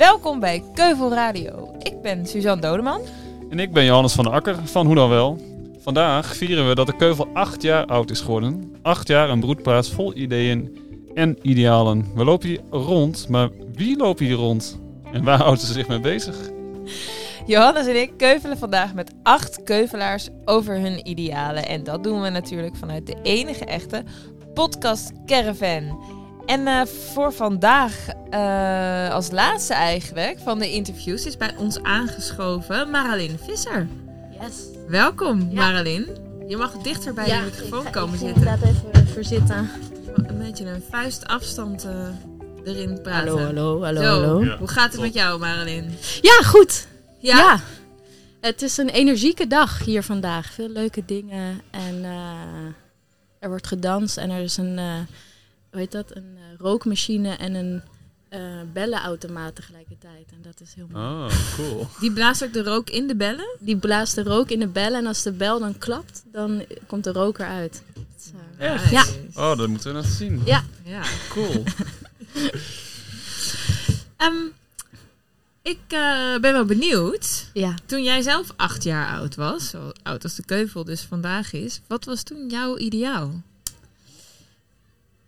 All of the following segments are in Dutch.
Welkom bij Keuvel Radio. Ik ben Suzanne Dodeman. En ik ben Johannes van der Akker van Hoe dan Wel. Vandaag vieren we dat de Keuvel acht jaar oud is geworden. Acht jaar een broedplaats vol ideeën en idealen. We lopen hier rond, maar wie lopen hier rond? En waar houden ze zich mee bezig? Johannes en ik keuvelen vandaag met acht keuvelaars over hun idealen. En dat doen we natuurlijk vanuit de enige echte podcast Caravan. En uh, voor vandaag, uh, als laatste eigenlijk van de interviews, is bij ons aangeschoven Maralyn Visser. Yes. Welkom ja. Maralyn. Je mag dichter bij ja, de microfoon ik, komen ik zitten. Laat even voor zitten. Een beetje een vuistafstand uh, erin praten. Hallo, hallo, hallo. Zo, hallo. Ja. Hoe gaat het met jou Maralyn? Ja, goed. Ja? ja? Het is een energieke dag hier vandaag. Veel leuke dingen. En er wordt gedanst en er is een hoe heet dat, een uh, rookmachine en een uh, bellenautomaat tegelijkertijd. En dat is heel mooi. Oh, cool. Die blaast ook de rook in de bellen? Die blaast de rook in de bellen en als de bel dan klapt, dan komt de rook eruit. Echt? Ja. Oh, dat moeten we nog zien. Ja. Ja. Cool. um, ik uh, ben wel benieuwd. Ja. Toen jij zelf acht jaar oud was, zo oud als de keuvel dus vandaag is, wat was toen jouw ideaal?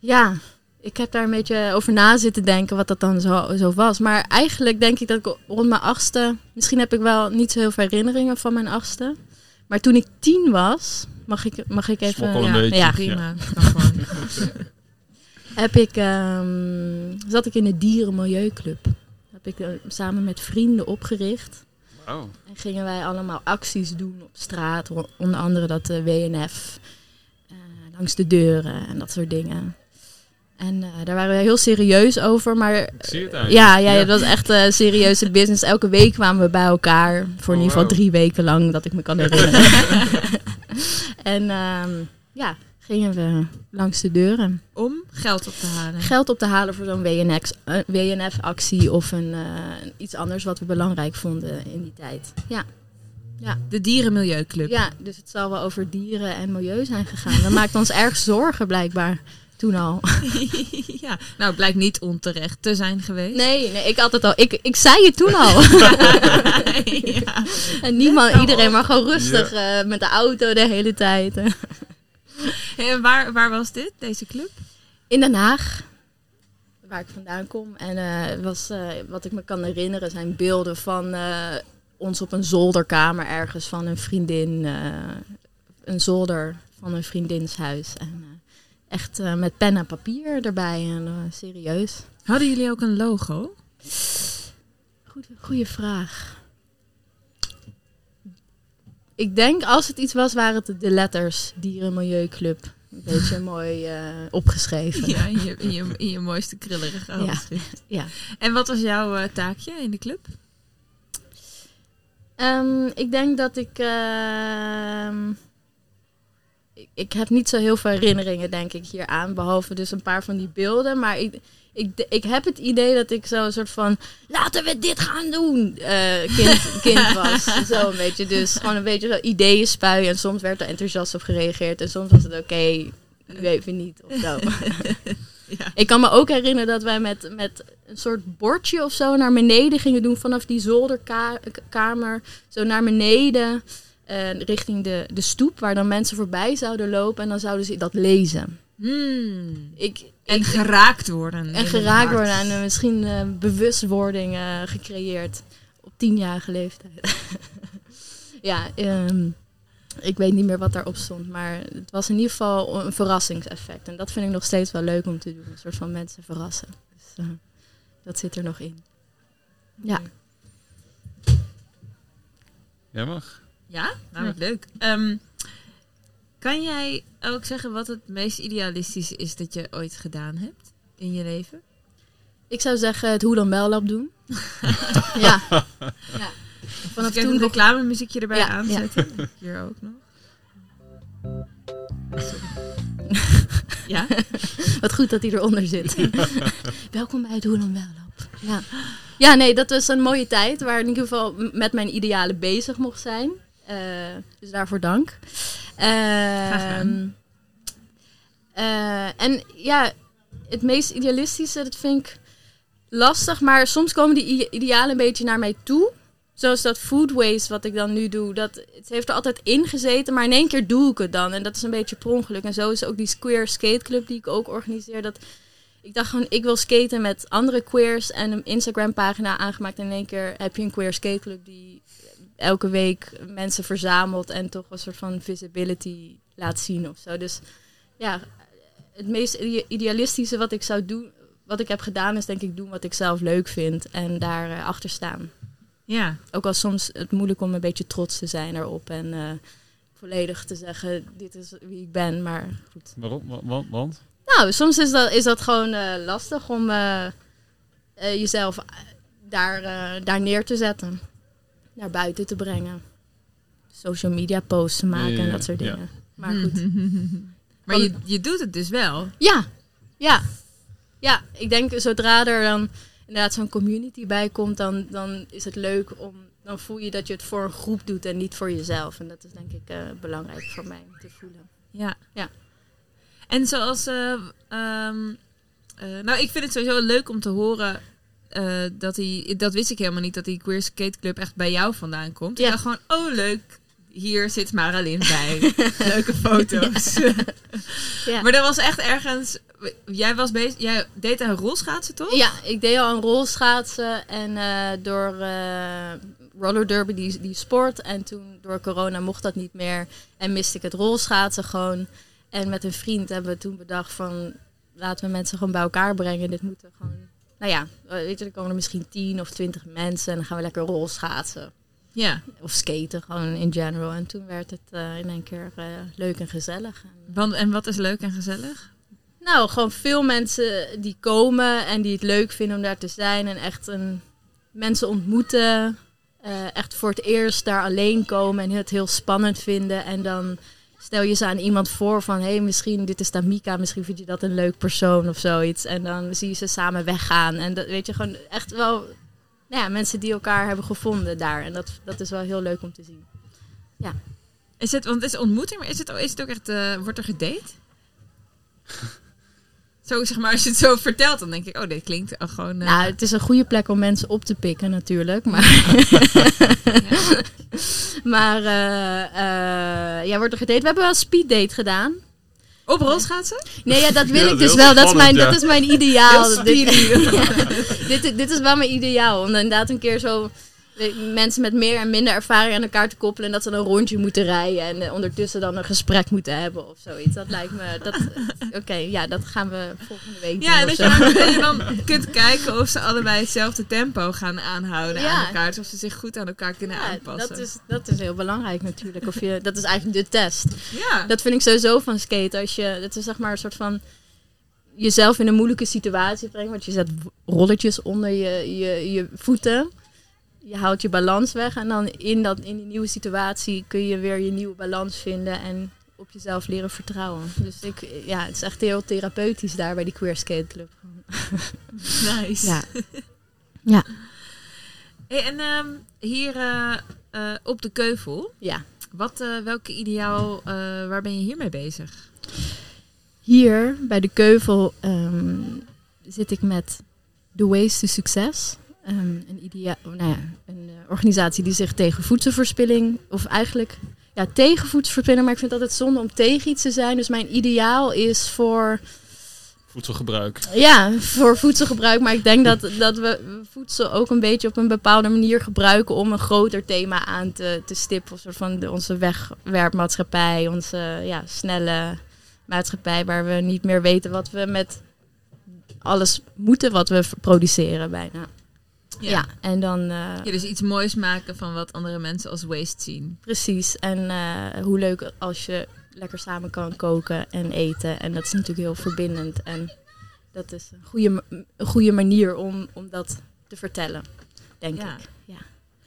Ja, ik heb daar een beetje over na zitten denken wat dat dan zo, zo was. Maar eigenlijk denk ik dat ik rond mijn achtste... Misschien heb ik wel niet zo heel veel herinneringen van mijn achtste. Maar toen ik tien was, mag ik, mag ik even... Ja, beetje. ja, prima. heb ik, um, zat ik in de Dierenmilieuclub. Heb ik uh, samen met vrienden opgericht. Wow. En gingen wij allemaal acties doen op straat. Onder andere dat de WNF... Uh, langs de deuren en dat soort dingen. En uh, daar waren we heel serieus over. Maar Ik zie het eigenlijk. ja, ja, ja, dat was echt uh, serieuze business. Elke week kwamen we bij elkaar. Voor in Oh, ieder geval wow. drie weken lang, dat ik me kan herinneren. en um, ja, gingen we langs de deuren. Om geld op te halen. Geld op te halen voor zo'n WNF-actie of een, iets anders wat we belangrijk vonden in die tijd. Ja. Ja. De Dierenmilieuclub. Ja, dus het zal wel over dieren en milieu zijn gegaan. Dat maakt ons erg zorgen blijkbaar. Toen al. ja, nou het blijkt niet onterecht te zijn geweest. Nee, nee ik had het al. Ik, ik zei het toen al. ja. En niemand, iedereen maar gewoon rustig ja. uh, met de auto de hele tijd. en waar, waar was dit, deze club? In Den Haag. Waar ik vandaan kom. En uh, was, uh, wat ik me kan herinneren zijn beelden van ons op een zolderkamer ergens van een vriendin. een zolder van een vriendinshuis. En, echt uh, met pen en papier erbij en uh, serieus. Hadden jullie ook een logo? Goed, goeie vraag. Ik denk als het iets was, waren het de letters Dierenmilieuclub. Een beetje mooi uh, opgeschreven. Ja, in je, in je, in je mooiste krillerige handschrift. Ja. ja. En wat was jouw taakje in de club? Um, ik denk dat ik ehm, ik heb niet zo heel veel herinneringen, denk ik, hier aan. Behalve dus een paar van die beelden. Maar ik, ik, ik heb het idee dat ik zo een soort van... Laten we dit gaan doen! Uh, kind, kind was. Zo een beetje. Dus gewoon een beetje zo ideeën spuien. En soms werd er enthousiast op gereageerd. En soms was het oké, okay, nu even niet. Of zo. ja. Ik kan me ook herinneren dat wij met, met een soort bordje of zo naar beneden gingen doen. Vanaf die zolderkamer. Zo naar beneden. Uh, richting de, de stoep, waar dan mensen voorbij zouden lopen en dan zouden ze dat lezen. Hmm. Ik, en ik, geraakt worden. En geraakt worden en uh, misschien uh, bewustwording gecreëerd op tienjarige leeftijd. ja, um, ik weet niet meer wat daarop stond, maar het was in ieder geval een verrassingseffect. En dat vind ik nog steeds wel leuk om te doen, een soort van mensen verrassen. Dus dat zit er nog in. Ja. Jij mag. Ja, nou wat leuk. Um, kan jij ook zeggen wat het meest idealistische is dat je ooit gedaan hebt in je leven? Ik zou zeggen het hoe dan wel lab doen. ja. ja. Vanaf toen een reclame muziekje erbij ja, aanzetten. Ja. Hier ook nog. ja? Wat goed dat hij eronder zit. Welkom bij het hoe dan wel lab. Ja. ja, nee, dat was een mooie tijd waar ik in ieder geval met mijn idealen bezig mocht zijn. Uh, dus daarvoor dank. Uh, uh, en ja, het meest idealistische, dat vind ik lastig, maar soms komen die idealen een beetje naar mij toe. Zoals dat food waste wat ik dan nu doe. Dat, het heeft er altijd in gezeten, maar in één keer doe ik het dan. En dat is een beetje per ongeluk. En zo is ook die Square Skate Club die ik ook organiseer. Dat, ik dacht gewoon, ik wil skaten met andere queers en een Instagram pagina aangemaakt. En in één keer heb je een queer skate club die elke week mensen verzamelt. En toch een soort van visibility laat zien of zo. Dus ja, het meest ide- idealistische wat ik zou doen, wat ik heb gedaan, is denk ik doen wat ik zelf leuk vind en daar eh, achter staan. Ja. Ook al soms het moeilijk om een beetje trots te zijn erop en eh, volledig te zeggen, dit is wie ik ben, maar goed. Waarom? Wa- wa- Want? Nou, soms is dat, is dat gewoon eh, lastig om jezelf daar, daar neer te zetten. Naar buiten te brengen. Social media posts te maken Ja, ja, en dat soort ja. dingen. Maar goed. maar je, je doet het dus wel. Ja, ja. Ja, ik denk zodra er dan inderdaad zo'n community bij komt, dan, dan is het leuk om. Dan voel je dat je het voor een groep doet en niet voor jezelf. En dat is denk ik eh, belangrijk voor mij om te voelen. Ja. Ja. En zoals... eh, ehm, eh, nou, ik vind het sowieso leuk om te horen... eh, dat hij... Dat wist ik helemaal niet, dat die Queer Skate Club echt bij jou vandaan komt. Ja. Ik dacht gewoon, oh leuk, hier zit Maralyn bij. Leuke foto's. Ja. Maar dat was echt ergens... Jij was bezig... Jij deed een rolschaatsen, toch? Ja, ik deed al een rolschaatsen en eh, door eh roller derby die, die sport. En toen door corona mocht dat niet meer en miste ik het rolschaatsen gewoon. En met een vriend hebben we toen bedacht van laten we mensen gewoon bij elkaar brengen. Dit moeten gewoon, nou ja, eh, weet je, er komen er misschien 10 of 20 mensen en dan gaan we lekker rolschaatsen. Ja. Of skaten gewoon in general. En toen werd het eh, in één keer eh, leuk en gezellig. En, Want, en wat is leuk en gezellig? nou, gewoon veel mensen die komen en die het leuk vinden om daar te zijn. En echt een, mensen ontmoeten. echt voor het eerst daar alleen komen en het heel spannend vinden. En dan stel je ze aan iemand voor van... hé, hey, misschien dit is Tamika, misschien vind je dat een leuk persoon of zoiets. En dan zie je ze samen weggaan. En dat weet je gewoon echt wel... Nou ja, mensen die elkaar hebben gevonden daar. En dat, dat is wel heel leuk om te zien. Is het, want het is ontmoeting, maar is het, is het ook echt, eh, wordt er gedate? zo zeg maar, als je het zo vertelt, dan denk ik, oh, dit klinkt gewoon. eh, Nou, het is een goede plek om mensen op te pikken natuurlijk. Maar, maar eh, eh, ja, wordt er gedate. We hebben wel een speeddate gedaan. op rolschaatsen? Nee, ja, dat wil Ja, ik dus wel. Dat is, mijn, ja. dat is mijn ideaal. Dit. Ja. dit, dit is wel mijn ideaal. Om inderdaad een keer zo mensen met meer en minder ervaring aan elkaar te koppelen. En dat ze dan een rondje moeten rijden. En eh, ondertussen dan een gesprek moeten hebben of zoiets. Dat lijkt me... dat- Oké, ja, dat gaan we volgende week Ja, doen. dat je, dan, dat je dan kunt kijken of ze allebei hetzelfde tempo gaan aanhouden Ja. aan elkaar. Dus of ze zich goed aan elkaar kunnen Ja, aanpassen. dat, is, dat is heel belangrijk natuurlijk. Of je, dat is eigenlijk de test. ja. Dat vind ik sowieso van skaten. Als je, dat is zeg maar een soort van jezelf in een moeilijke situatie brengt. Want je zet rolletjes onder je, je, je voeten. Je houdt je balans weg. En dan in, dat, in die nieuwe situatie kun je weer je nieuwe balans vinden. En op jezelf leren vertrouwen. Dus ik, ja, het is echt heel therapeutisch daar bij die Queer Skate Club. nice. Ja. ja. Hey, en ehm, hier eh, eh, op de Keuvel, ja. wat, eh, welke ideaal, eh, waar ben je hiermee bezig? Hier bij de Keuvel ehm, zit ik met The Ways to Success. Ehm, een, idea nou ja, een eh, organisatie die zich tegen voedselverspilling, of eigenlijk ja, tegen voedselverspilling, maar ik vind het altijd zonde om tegen iets te zijn. Dus mijn ideaal is voor, Voedselgebruik. ja, voor voedselgebruik. Maar ik denk dat, dat we voedsel ook een beetje op een bepaalde manier gebruiken om een groter thema aan te, te stippen. Een soort van de, onze wegwerpmaatschappij, onze ja, snelle maatschappij waar we niet meer weten wat we met alles moeten wat we produceren bijna. Ja, en dan eh, Ja, dus iets moois maken van wat andere mensen als waste zien. precies. En eh, hoe leuk als je lekker samen kan koken en eten. En dat is natuurlijk heel verbindend. En dat is een goede, een goede manier om, om dat te vertellen, denk Ja. ik. Ja.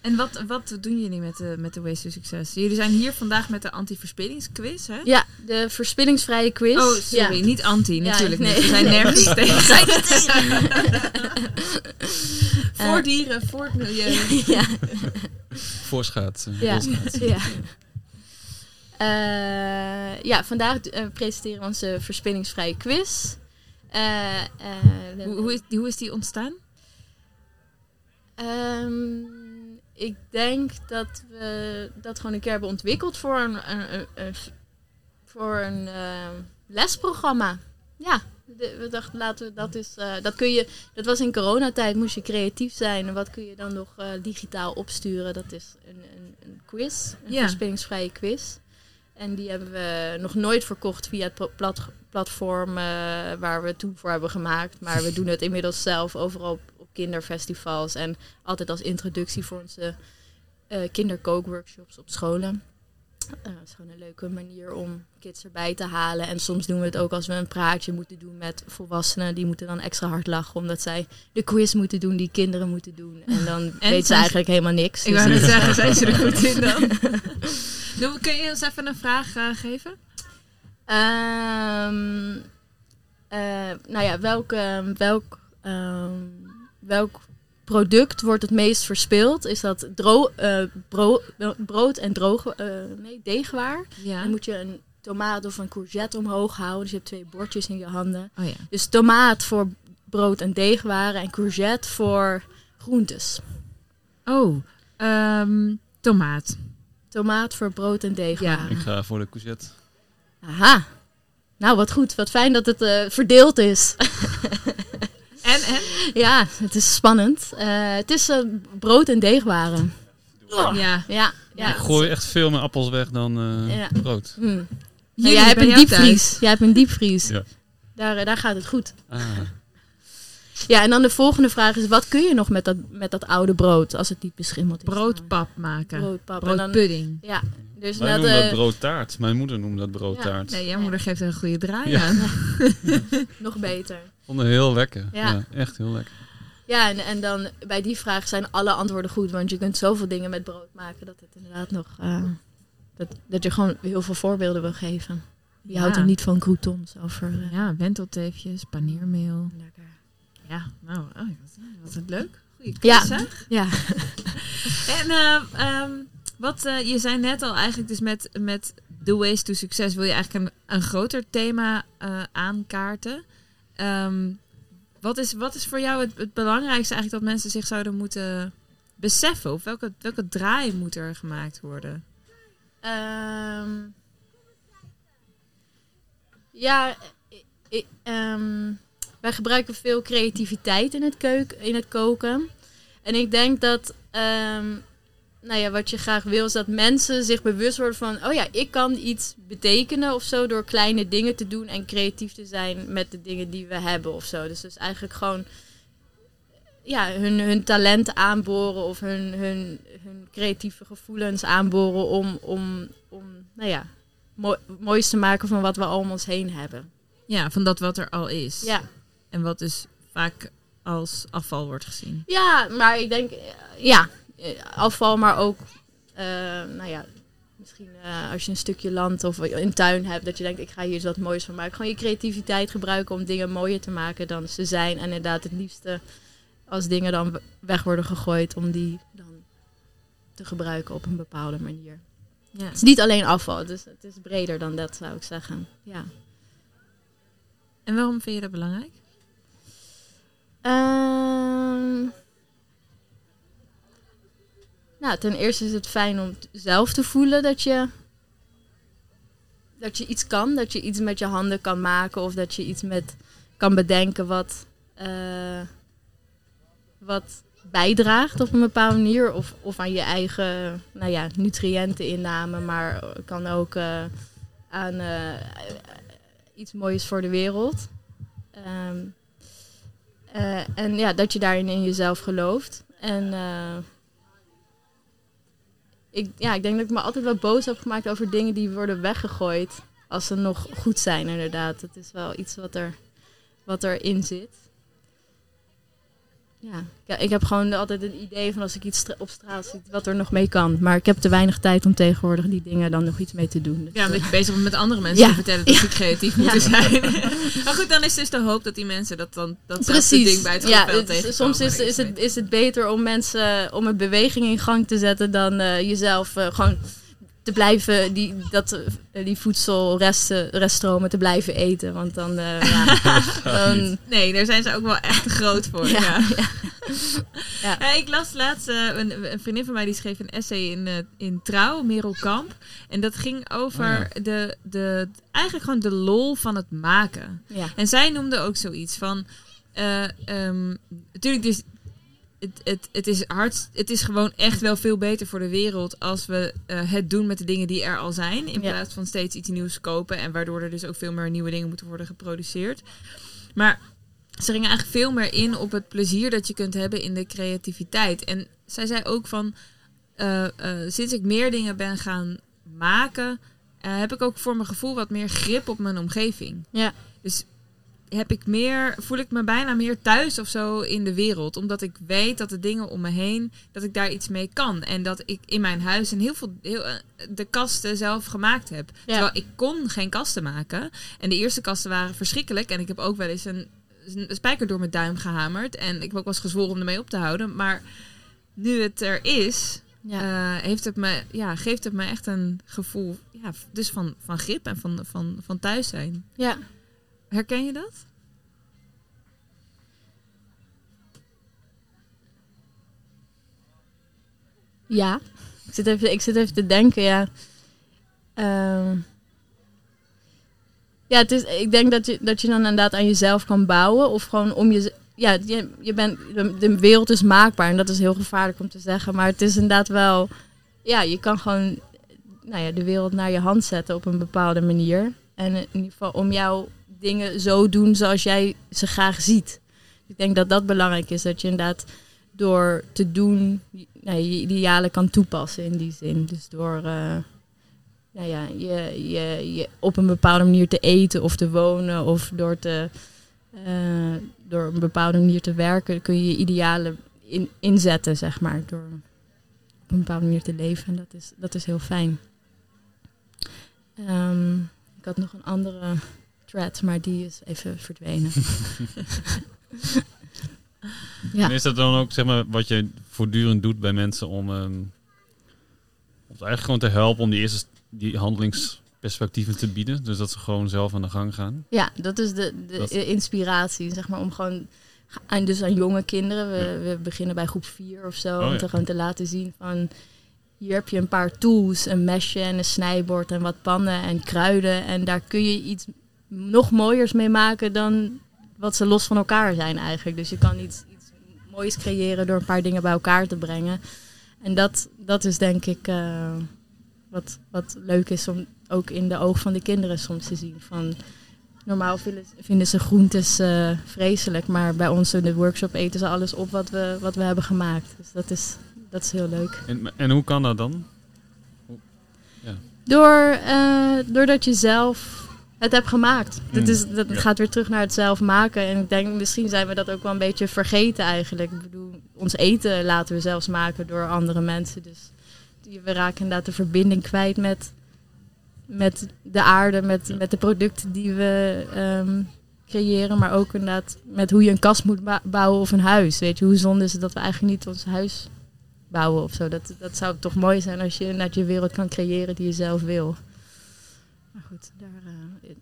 En wat, wat doen jullie met de, met de Waste to Success? Jullie zijn hier vandaag met de anti-verspillingsquiz, hè? ja, de verspillingsvrije quiz. Oh, sorry, Ja. niet anti, Ja, natuurlijk nee. niet. We zijn nergens tegen. Zijn tegen? Voor Eh. dieren, voor het milieu. ja. Voorschaatsen. Ja. rolschaatsen. ja. Eh, ja, vandaag eh, presenteren we onze verspillingsvrije quiz. Eh, eh, Hoe, hoe, is, hoe is die ontstaan? Ehm, ik denk dat we dat gewoon een keer hebben ontwikkeld voor een, een, een- een- voor een ehm, lesprogramma. Ja, we dachten laten we dat is. eh, dat kun je. Dat was in coronatijd, moest je creatief zijn. En wat kun je dan nog eh, digitaal opsturen? Dat is een, een, een quiz, een Ja. verspillingsvrije quiz. En die hebben we nog nooit verkocht via het pla- plat- platform eh, waar we het toen voor hebben gemaakt. Maar we doen het inmiddels zelf overal op, op kinderfestivals. En altijd als introductie voor onze kinderkookworkshops op scholen. Het is gewoon een leuke manier om kids erbij te halen. En soms doen we het ook als we een praatje moeten doen met volwassenen. Die moeten dan extra hard lachen omdat zij de quiz moeten doen die kinderen moeten doen. En dan weten ze eigenlijk helemaal niks. Ik Dus wou net zeggen, zijn ze er goed in dan? Doe- Kun je ons even een vraag eh, geven? Ehm, eh, nou ja, welk, ehm, welk, ehm, welk product wordt het meest verspild? Is dat dro eh, bro- brood en droog, eh, nee, deegwaar? Ja. Dan moet je een tomaat of een courgette omhoog houden. Dus je hebt twee bordjes in je handen. Oh ja. Dus tomaat voor brood en deegwaren en courgette voor groentes. Oh, ehm, tomaat. Tomaat voor brood en deegwaren. Ik ga voor de courgette. Aha. Nou, wat goed. Wat fijn dat het eh, verdeeld is. En, en? Ja, het is spannend. Eh, het is eh, brood en deegwaren. Ja. Ja, ja. Ik gooi echt veel meer appels weg dan eh, Ja. brood. Hm. Jullie jij hebt een diepvries. Jij hebt een diepvries. Ja. Daar, daar gaat het goed. Ah. Ja, en dan de volgende vraag is: wat kun je nog met dat, met dat oude brood als het niet beschimmeld is? Broodpap maken. Broodpap. Broodpudding. ja, dus Wij net, noemen dat eh, broodtaart. Mijn moeder noemde dat broodtaart. Nee, jouw moeder geeft er een goede draai Ja. aan. nog beter. Vond het heel lekker. Ja. Ja. echt heel lekker. Ja, en, en dan bij die vraag zijn alle antwoorden goed, want je kunt zoveel dingen met brood maken dat het inderdaad nog. eh, dat, dat je gewoon heel veel voorbeelden wil geven. Je Ja. houdt er niet van croutons over. eh, Ja, wentelteefjes, paneermeel. lekker. Ja, nou, oh, wat, wat het leuk. Goeie Ja. En eh, ehm, wat eh, je zei net al, eigenlijk dus met, met The Ways to Success wil je eigenlijk een, een groter thema eh, aankaarten. Ehm, wat, is, wat is voor jou het, het belangrijkste eigenlijk dat mensen zich zouden moeten beseffen? Of welke, welke draai moet er gemaakt worden? Ehm, ja, i- i- ehm, wij gebruiken veel creativiteit in het, keuk, in het koken. En ik denk dat, ehm, nou ja, wat je graag wil, is dat mensen zich bewust worden van, oh ja, ik kan iets betekenen of zo door kleine dingen te doen en creatief te zijn met de dingen die we hebben of zo. Dus dus eigenlijk gewoon ja, hun, hun talent aanboren of hun, hun, hun creatieve gevoelens aanboren om, om, om nou ja, mooi, moois te maken van wat we al om ons heen hebben. Ja, van dat wat er al is. Ja, En wat dus vaak als afval wordt gezien. ja maar ik denk, ja, afval, maar ook, eh, nou ja, misschien eh, als je een stukje land of een tuin hebt, dat je denkt, ik ga hier eens wat moois van maken. Gewoon je creativiteit gebruiken om dingen mooier te maken dan ze zijn. En inderdaad het liefste als dingen dan we- weg worden gegooid, om die dan te gebruiken op een bepaalde manier. Ja. Het is niet alleen afval, dus het is breder dan dat zou ik zeggen. Ja. En waarom vind je dat belangrijk? Ehm, nou, ten eerste is het fijn om zelf te voelen dat je, dat je iets kan. Dat je iets met je handen kan maken of dat je iets met kan bedenken wat, eh, wat bijdraagt op een bepaalde manier. Of, of aan je eigen nou ja, nutriënteninname, maar kan ook eh, aan eh, iets moois voor de wereld. Ehm, eh, en ja, dat je daarin in jezelf gelooft. En ik, ja, ik denk dat ik me altijd wel boos heb gemaakt over dingen die worden weggegooid. Als ze nog goed zijn, inderdaad. Het is wel iets wat, er, wat erin zit. Ja, ja, ik heb gewoon altijd een idee van als ik iets op straat zie, wat er nog mee kan. Maar ik heb te weinig tijd om tegenwoordig die dingen dan nog iets mee te doen. Dus, Ja, eh, omdat je bezig bent met andere mensen Ja. te vertellen dat ze creatief moeten Ja. zijn. maar goed, dan is dus de hoop dat die mensen dat dan dat Precies. ding bij het ja, het- tegenkomen. soms is, is, het, is het beter om mensen om een beweging in gang te zetten dan eh, jezelf eh, gewoon te blijven die, dat, eh, die voedselresten reststromen te blijven eten. Want dan, eh, ja, dan Nee, daar zijn ze ook wel echt te groot voor. Ja, Ja, ja. Ja. Ik las laatst, eh, een, een vriendin van mij die schreef een essay in, eh, in Trouw, Merel Kamp. En dat ging over Oh de, de, eigenlijk gewoon de lol van het maken. Ja. En zij noemde ook zoiets van, eh, ehm, natuurlijk dus, het, het, het, is hard, het is gewoon echt wel veel beter voor de wereld als we het doen met de dingen die er al zijn. In Ja. plaats van steeds iets nieuws kopen en waardoor er dus ook veel meer nieuwe dingen moeten worden geproduceerd. Maar ze gingen eigenlijk veel meer in op het plezier dat je kunt hebben in de creativiteit. En zij zei ook van, eh, eh, sinds ik meer dingen ben gaan maken, eh, heb ik ook voor mijn gevoel wat meer grip op mijn omgeving. Ja. Dus heb ik meer, voel ik me bijna meer thuis of zo in de wereld. Omdat ik weet dat de dingen om me heen, dat ik daar iets mee kan. En dat ik in mijn huis een heel veel heel, de kasten zelf gemaakt heb. Terwijl ik kon geen kasten maken. En de eerste kasten waren verschrikkelijk. En ik heb ook wel eens een, een spijker door mijn duim gehamerd. En ik heb ook wel eens gezworen om ermee op te houden. Maar nu het er is, Ja. eh, heeft het me, ja, geeft het me echt een gevoel ja, dus van, van grip en van, van, van thuis zijn. ja. Herken je dat? Ja. Ik zit even, ik zit even te denken, ja. Ehm, ja, het is, ik denk dat je, dat je dan inderdaad aan jezelf kan bouwen. Of gewoon om je... Ja, je, je bent, de, wereld is maakbaar. En dat is heel gevaarlijk om te zeggen. Maar het is inderdaad wel... Ja, je kan gewoon nou ja, de wereld naar je hand zetten op een bepaalde manier. En in ieder geval om jouw dingen zo doen zoals jij ze graag ziet. Ik denk dat dat belangrijk is. Dat je inderdaad door te doen nou, je idealen kan toepassen in die zin. Dus door eh, nou ja, je, je, je op een bepaalde manier te eten of te wonen of door, te, eh, door een bepaalde manier te werken, kun je je idealen in, inzetten, zeg maar. Door op een bepaalde manier te leven. En dat is, dat is heel fijn. Ehm, ik had nog een andere thread, maar die is even verdwenen. Ja. En is dat dan ook zeg maar, wat je voortdurend doet bij mensen om ehm, ons eigenlijk gewoon te helpen om die eerste st- die handelingsperspectieven te bieden? Dus dat ze gewoon zelf aan de gang gaan. Ja, dat is de, de Dat- inspiratie, zeg maar, om gewoon... En dus aan jonge kinderen, we, we beginnen bij groep 4 of zo, Oh, om ja. te gewoon te laten zien van... Hier heb je een paar tools, een mesje en een snijbord en wat pannen en kruiden. En daar kun je iets nog mooiers mee maken dan wat ze los van elkaar zijn eigenlijk. Dus je kan iets, iets moois creëren door een paar dingen bij elkaar te brengen. En dat, dat is denk ik eh, wat, wat leuk is om ook in de oog van de kinderen soms te zien. Van, normaal vinden, ze groentes eh, vreselijk, maar bij ons in de workshop eten ze alles op wat we, wat we hebben gemaakt. Dus dat is, dat is heel leuk. En, en hoe kan dat dan? Door, eh, doordat je zelf het hebt gemaakt. Dat, Mm. is, dat Ja. gaat weer terug naar het zelf maken. En ik denk, misschien zijn we dat ook wel een beetje vergeten eigenlijk. Ik bedoel, ons eten laten we zelfs maken door andere mensen. Dus we raken inderdaad de verbinding kwijt met, met de aarde, met, Ja. met de producten die we ehm, creëren. Maar ook inderdaad met hoe je een kast moet bouwen of een huis. Weet je, hoe zonde is het dat we eigenlijk niet ons huis bouwen of zo. Dat, dat zou toch mooi zijn als je inderdaad je wereld kan creëren die je zelf wil. Maar goed, daar,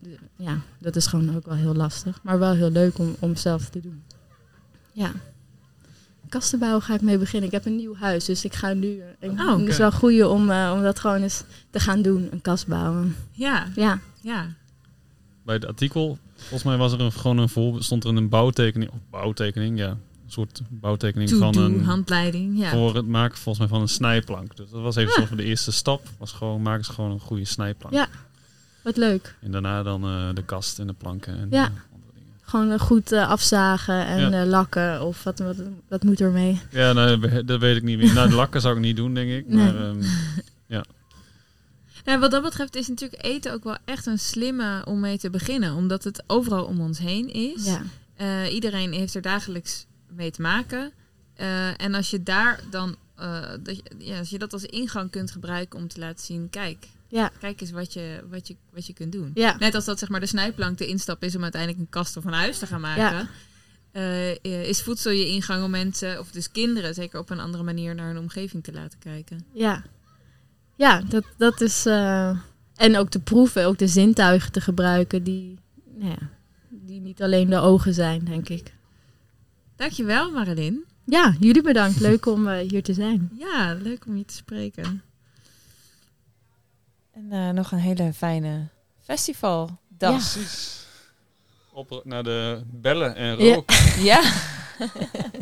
d- ja, dat is gewoon ook wel heel lastig. Maar wel heel leuk om, om zelf te doen. Ja. Kastenbouwen ga ik mee beginnen. Ik heb een nieuw huis, dus ik ga nu... eh, ik- Oh, Het is wel goed om, eh, om dat gewoon eens te gaan doen, een kast bouwen. Ja, Ja, ja. Bij het artikel, volgens mij was er een, gewoon een voorbeeld, stond er een bouwtekening, of bouwtekening, ja, een soort bouwtekening van een, handleiding. Ja. voor het maken volgens mij van een snijplank. Dus dat was even Ah. van de eerste stap, was gewoon, maken ze gewoon een goede snijplank. Ja. wat leuk. En daarna dan eh, de kast en de planken en Ja. Gewoon eh, goed eh, afzagen en Ja. eh, lakken of wat, wat, wat moet er mee? Ja, nou, dat weet ik niet meer. Nou, de lakken zou ik niet doen, denk ik. Nee. Maar ehm, Ja, wat dat betreft is natuurlijk eten ook wel echt een slimme om mee te beginnen. Omdat het overal om ons heen is. Ja, Eh, iedereen heeft er dagelijks mee te maken. Eh, en als je daar dan, eh, dat je, ja, als je dat als ingang kunt gebruiken om te laten zien, kijk, ja, kijk eens wat je, wat je, wat je kunt doen. ja. Net als dat zeg maar de snijplank de instap is om uiteindelijk een kast of een huis te gaan maken. Eh, is voedsel je ingang om mensen, of dus kinderen, zeker op een andere manier naar hun omgeving te laten kijken. Ja, ja dat, dat is. eh, en ook te proeven, ook de zintuigen te gebruiken, die, nou ja, die niet alleen de ogen zijn, denk ik. Dankjewel, Marilyn. Ja, jullie bedankt. Leuk om eh, hier te zijn. Ja, leuk om je te spreken. En eh, nog een hele fijne festivaldag. Precies. Op naar de bellen en Ja. rook. Ja.